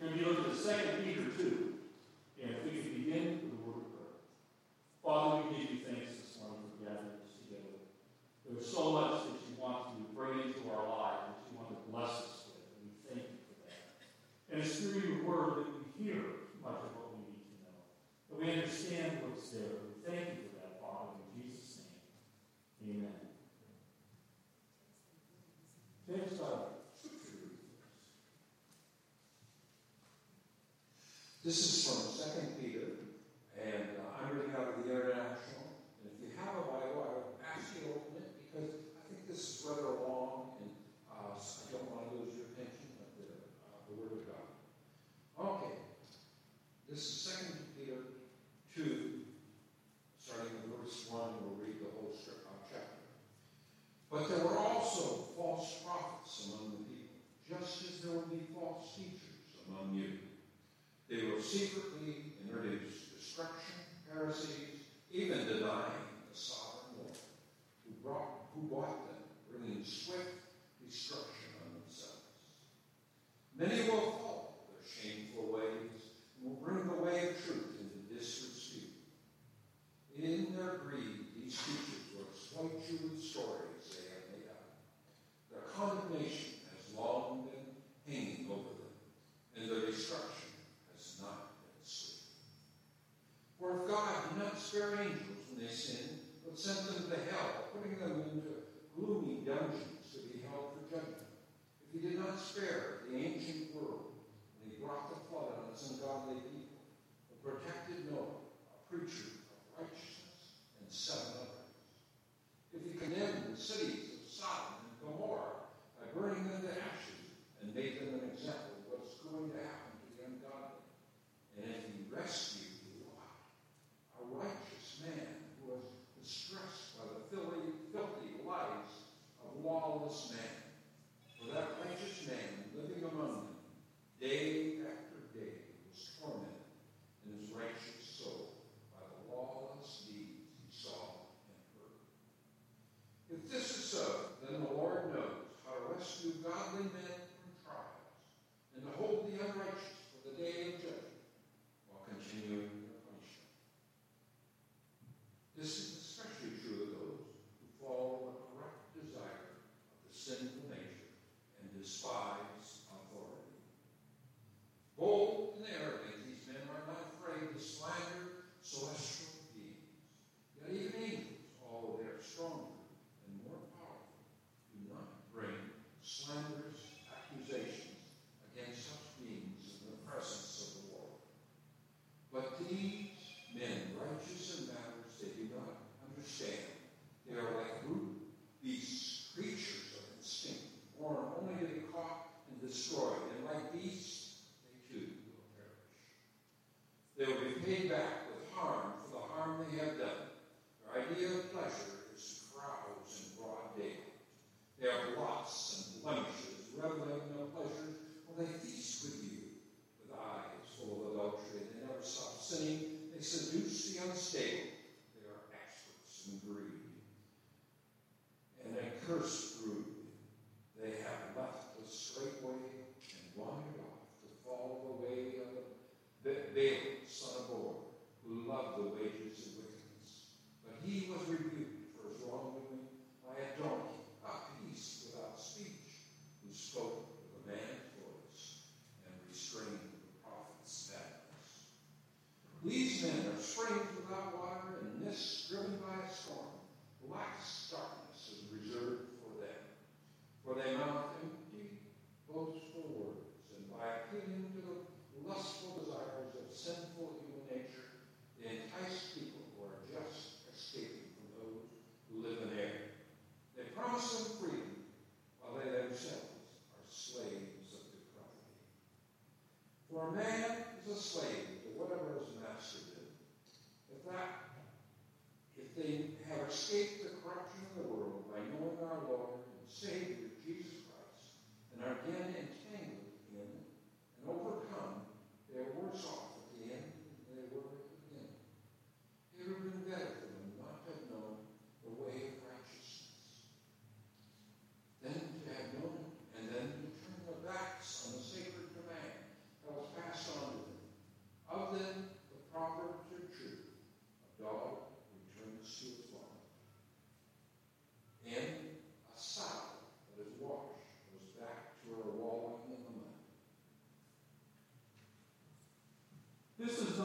And if you look at 2 second Peter 2, sent them to hell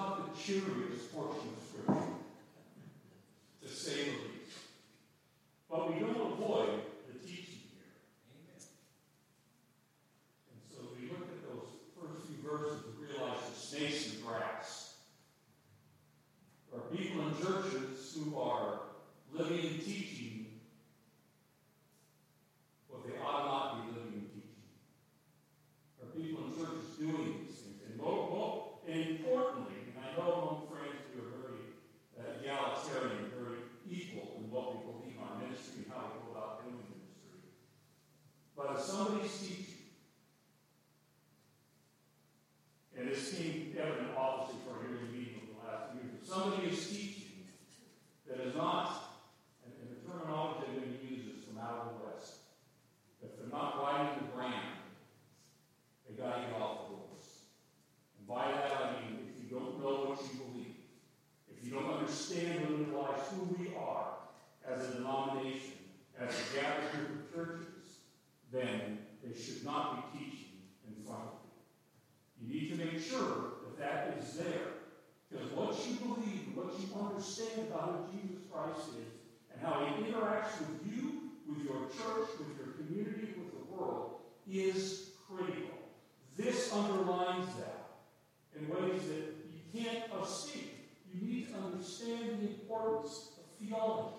Not the cheeriest portion of Scripture, to say the least. But we don't avoid the teaching here. Amen. And so we look at those first few verses and realize the snakes and grass. There are people in churches who are living and teaching what they ought not be living and teaching. There are people in churches doing these things. And, mo- mo- and importantly, and I know among friends we are very uh, egalitarian, very equal in what we believe in our ministry and how we go about doing ministry. But if somebody's teaching, and this came evident obviously for hearing meeting over the last few years. If somebody is teaching that is not, and, and the terminology they're going to use is from out of the West, if they're not riding the brand, they got to get off the horse. And by that I mean, if you don't know what you believe, if you don't understand and realize who we are as a denomination, as a gathered group of churches, then they should not be teaching in front of you. You need to make sure that that is there. Because what you believe, what you understand about who Jesus Christ is, and how he interacts with you, with your church, with your community, with the world, is critical. This underlines that in ways that you can't escape. You need to understand the importance of theology,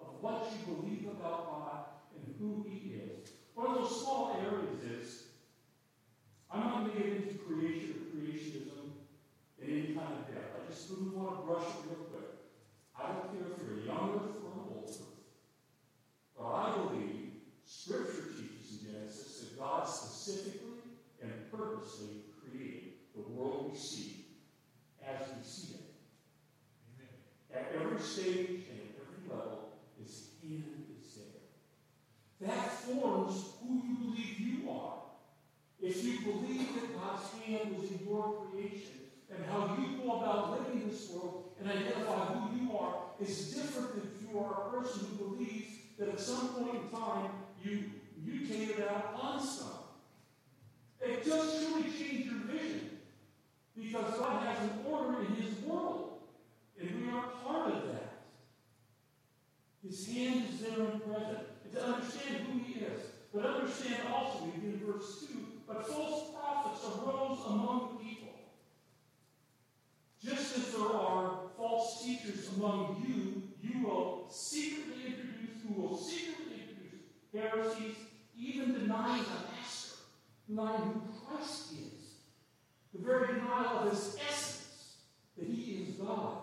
of what you believe about God and who he is. One of those small areas is I'm not going to get into creation or creationism in any kind of depth. I just really want to brush it real quick. I don't care if you're young or an old. But I believe Scripture teaches in Genesis that God specifically and purposely created the world we see as we see it. At every stage and at every level, His hand is there. That forms who you believe you are. If you believe that God's hand was in your creation and how you go about living this world and identify who you are is different than if you are a person who believes that at some point in time you mutated out on some. It just truly changed your vision because God has an order in His world and we are part of that. His hand is there and present. And to understand who He is, but understand also, we in verse 2, but false prophets arose among the people. Just as there are false teachers among you, you will secretly introduce, who will secretly introduce heresies, even denying denying who Christ is, the very denial of his essence, that he is God.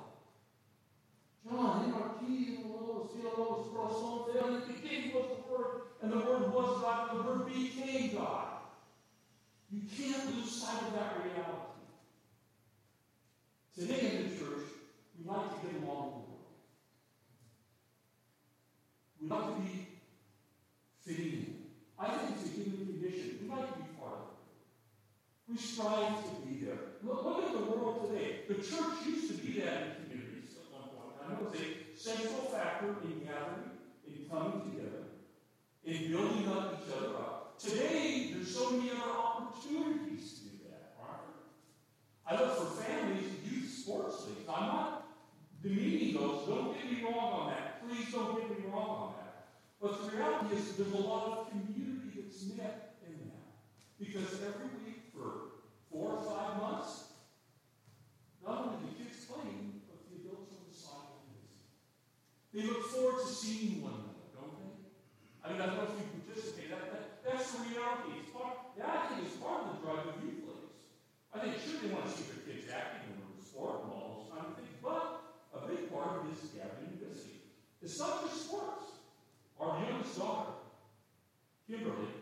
John, in our key in the lowest, theologos, prosome, in the beginning was the Word, and the Word was God, and the Word became God. You can't lose sight of that reality. Today in the church, we like to get along with the world. We like to be fitting in. I think it's a human condition. We like to be part of it. We strive to be there. Look, look at the world today. The church used to be that in communities at one point. I know it's a central factor in gathering, in coming together, in building up each other up. Today, there's so many other opportunities to do that, aren't there? I look for families youth sports leagues. I'm not demeaning those. Don't get me wrong on that. Please don't get me wrong on that. But the reality is there's a lot of community that's met in that. Because every week for four or five months, not only the kids playing, but the adults on the They look forward to seeing one another, don't they? I mean, I don't know if you participate. That, that, that's the reality. It's part, that I think is part of the drive of youth leagues. I think sure they want to see their kids acting in sport and all those kind of things, but a big part of it is gathering visiting. It's not just sports. Our youngest daughter, Kimberly,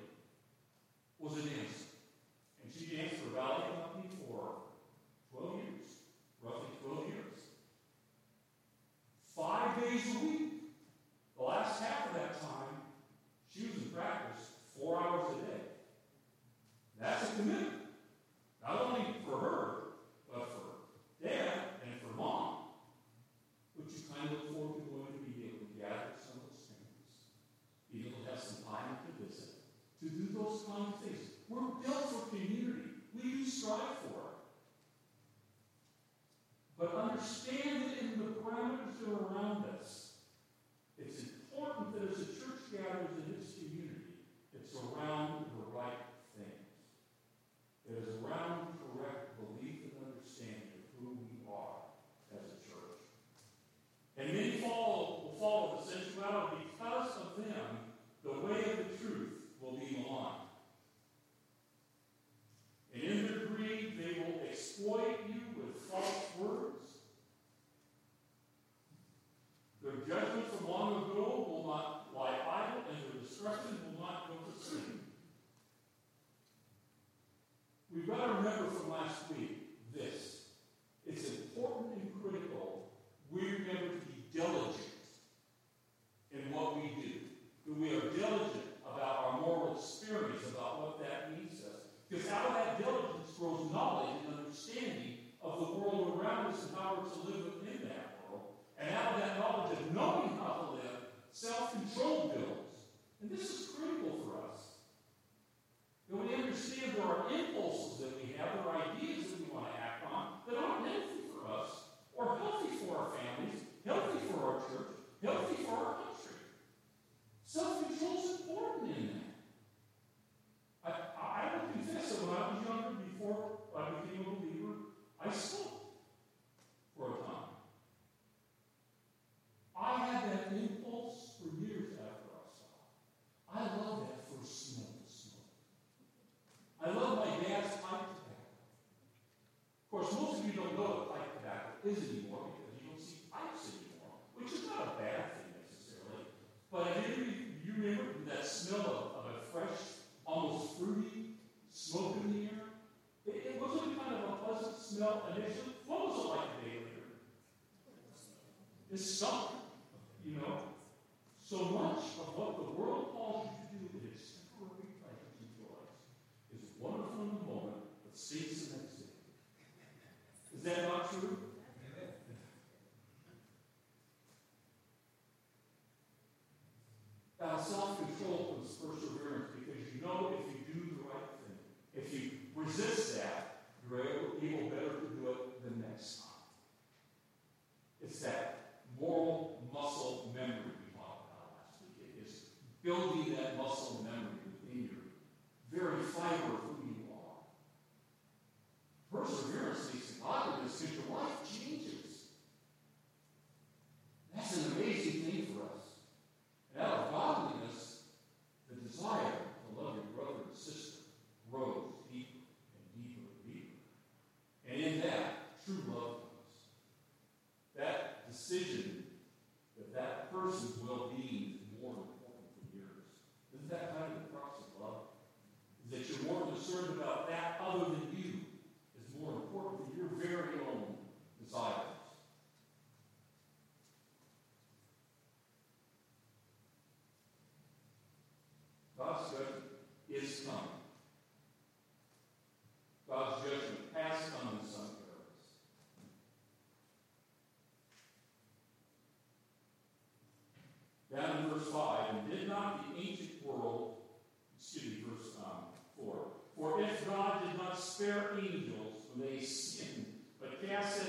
is suffering.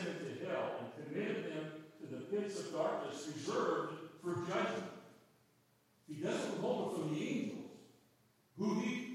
them to hell and committed them to the pits of darkness reserved for judgment. He doesn't hold it from the angels, who he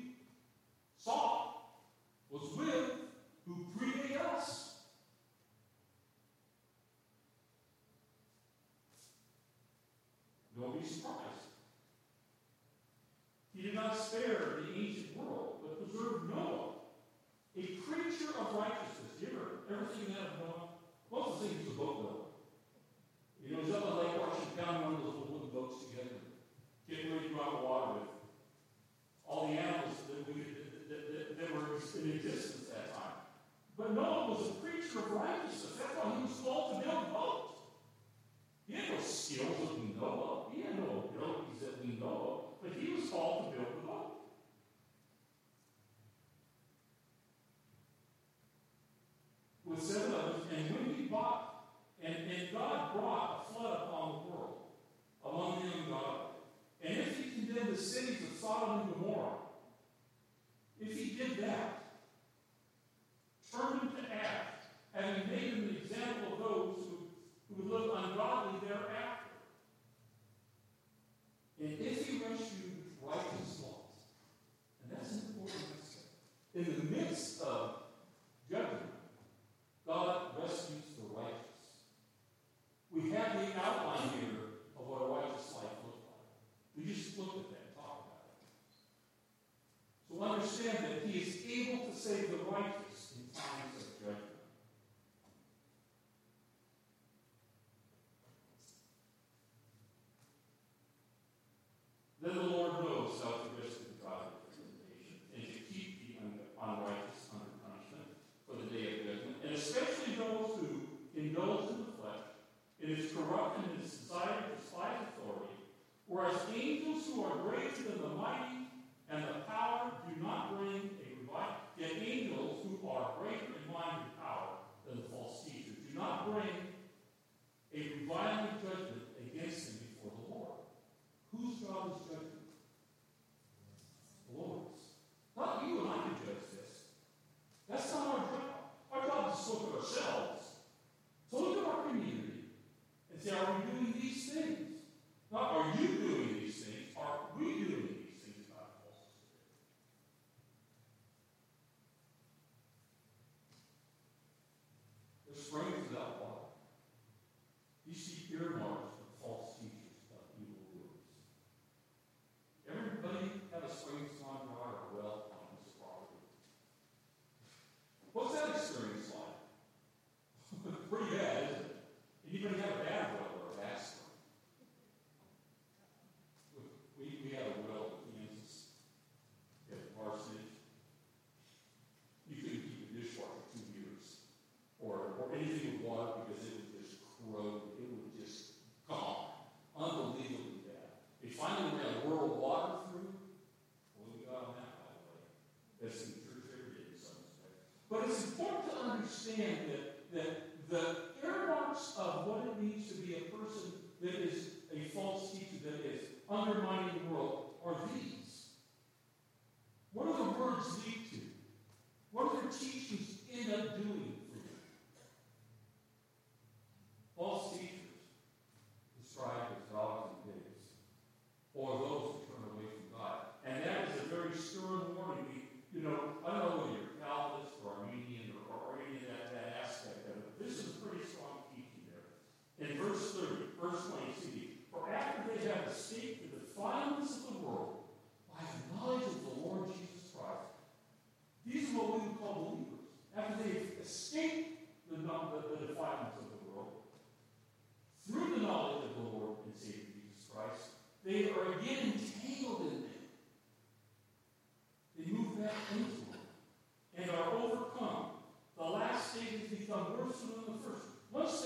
doing.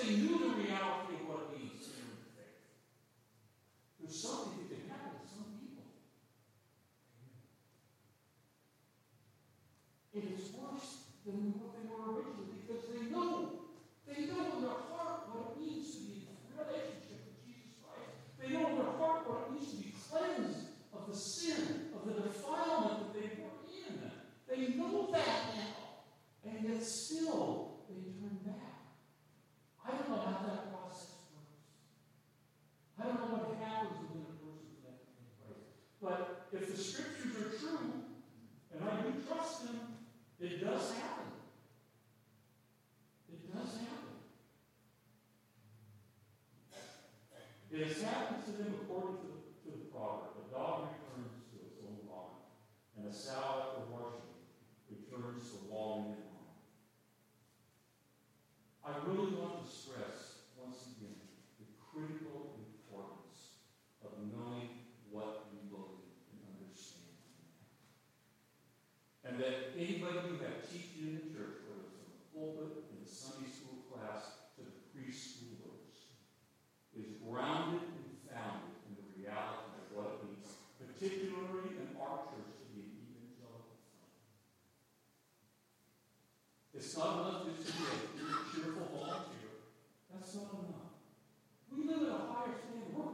you This happens to them according to the, to the proverb. Dog returns to its own vomit, and a sow It's not enough just to be a cheerful volunteer. That's not enough. We live in a higher standard.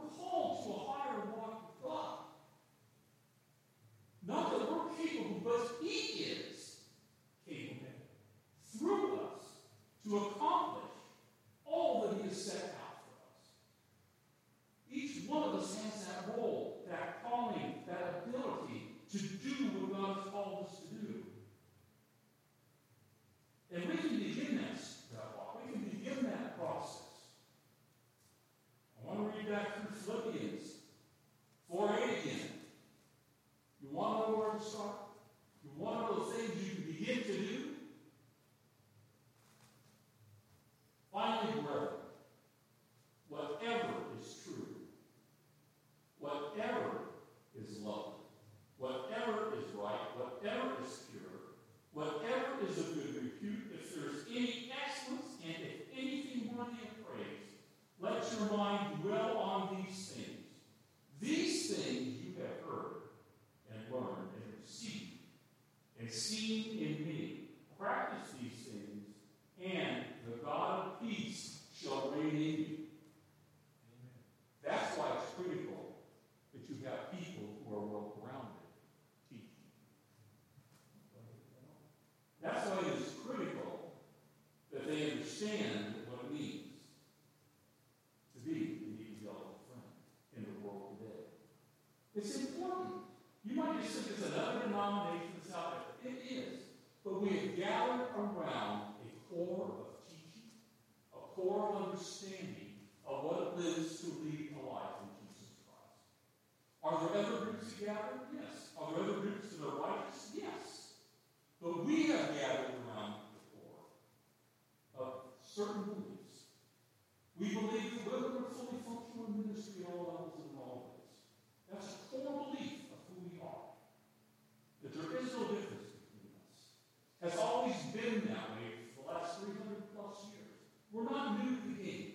there is no difference between us, has always been that way for the last 300 plus years. We're not new to the game.